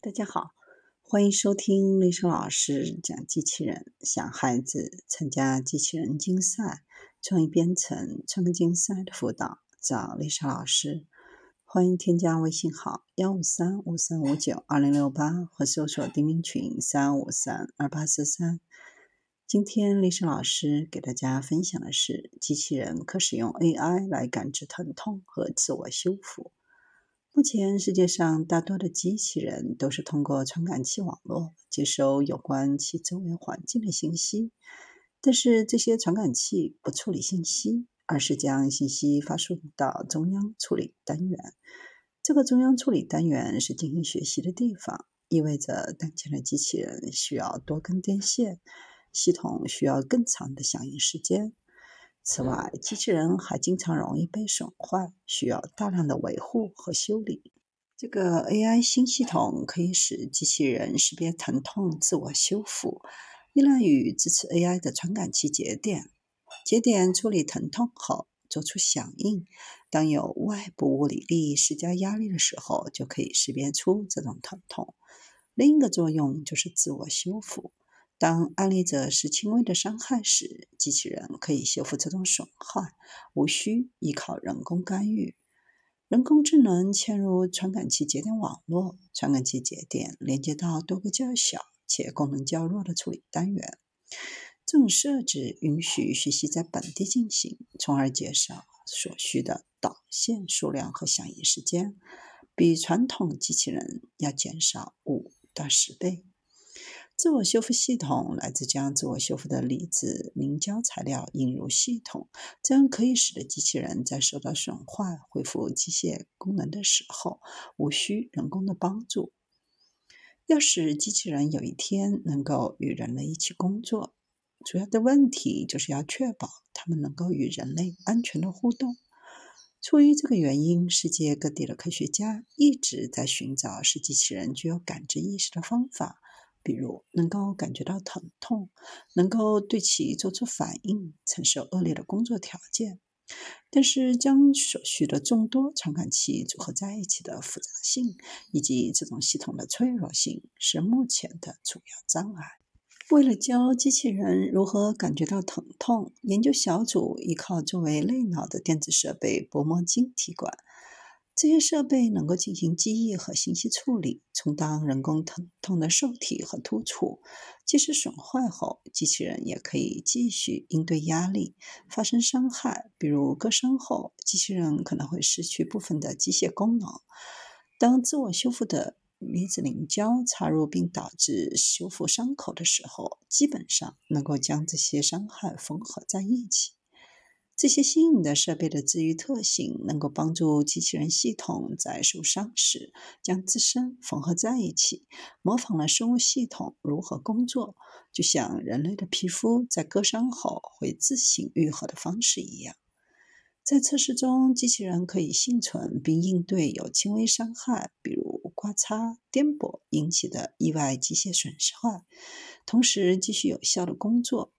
大家好，欢迎收听丽莎老师讲机器人。想孩子参加机器人竞赛、创意编程、创客竞赛的辅导，找丽莎老师。欢迎添加微信号幺五三五三五九二零六八，或搜索钉钉群三五三二八四三。今天丽莎老师给大家分享的是，机器人可使用 AI 来感知疼痛和自我修复。目前世界上大多的机器人都是通过传感器网络接收有关其周围环境的信息，但是这些传感器不处理信息，而是将信息发送到中央处理单元。这个中央处理单元是进行学习的地方，意味着当前的机器人需要多根电线，系统需要更长的响应时间。此外，机器人还经常容易被损坏，需要大量的维护和修理。这个 AI 新系统可以使机器人识别疼痛、自我修复，依赖于支持 AI 的传感器节点。节点处理疼痛后，做出响应。当有外部物理力施加压力的时候，就可以识别出这种疼痛。另一个作用就是自我修复。当案例者是轻微的伤害时，机器人可以修复这种损坏，无需依靠人工干预。人工智能嵌入传感器节点网络，传感器节点连接到多个较小且功能较弱的处理单元。这种设置允许学习在本地进行，从而减少所需的导线数量和响应时间，比传统机器人要减少五到十倍。自我修复系统来自将自我修复的离子凝胶材料引入系统，这样可以使得机器人在受到损坏、恢复机械功能的时候，无需人工的帮助。要使机器人有一天能够与人类一起工作，主要的问题就是要确保它们能够与人类安全的互动。出于这个原因，世界各地的科学家一直在寻找使机器人具有感知意识的方法。比如能够感觉到疼痛，能够对其做出反应，承受恶劣的工作条件。但是，将所需的众多传感器组合在一起的复杂性，以及这种系统的脆弱性，是目前的主要障碍。为了教机器人如何感觉到疼痛，研究小组依靠作为类脑的电子设备薄膜晶体管。这些设备能够进行记忆和信息处理，充当人工疼痛的受体和突触。即使损坏后，机器人也可以继续应对压力。发生伤害，比如割伤后，机器人可能会失去部分的机械功能。当自我修复的离子凝胶插入并导致修复伤口的时候，基本上能够将这些伤害缝合在一起。这些新颖的设备的治愈特性，能够帮助机器人系统在受伤时将自身缝合在一起，模仿了生物系统如何工作，就像人类的皮肤在割伤后会自行愈合的方式一样。在测试中，机器人可以幸存并应对有轻微伤害，比如刮擦、颠簸引起的意外机械损坏，同时继续有效的工作。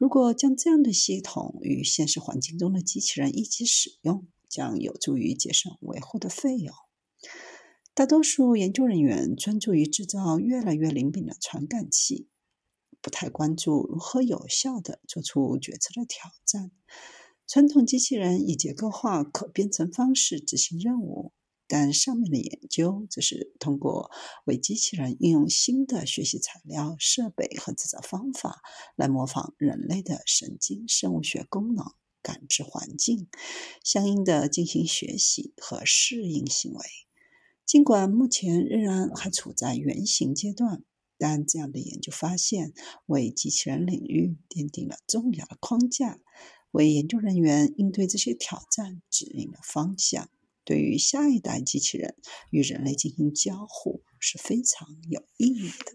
如果将这样的系统与现实环境中的机器人一起使用，将有助于节省维护的费用。大多数研究人员专注于制造越来越灵敏的传感器，不太关注如何有效地做出决策的挑战。传统机器人以结构化可编程方式执行任务。但上面的研究则是通过为机器人应用新的学习材料、设备和制造方法，来模仿人类的神经生物学功能、感知环境，相应的进行学习和适应行为。尽管目前仍然还处在原型阶段，但这样的研究发现为机器人领域奠定了重要的框架，为研究人员应对这些挑战指引了方向。对于下一代机器人与人类进行交互是非常有意义的。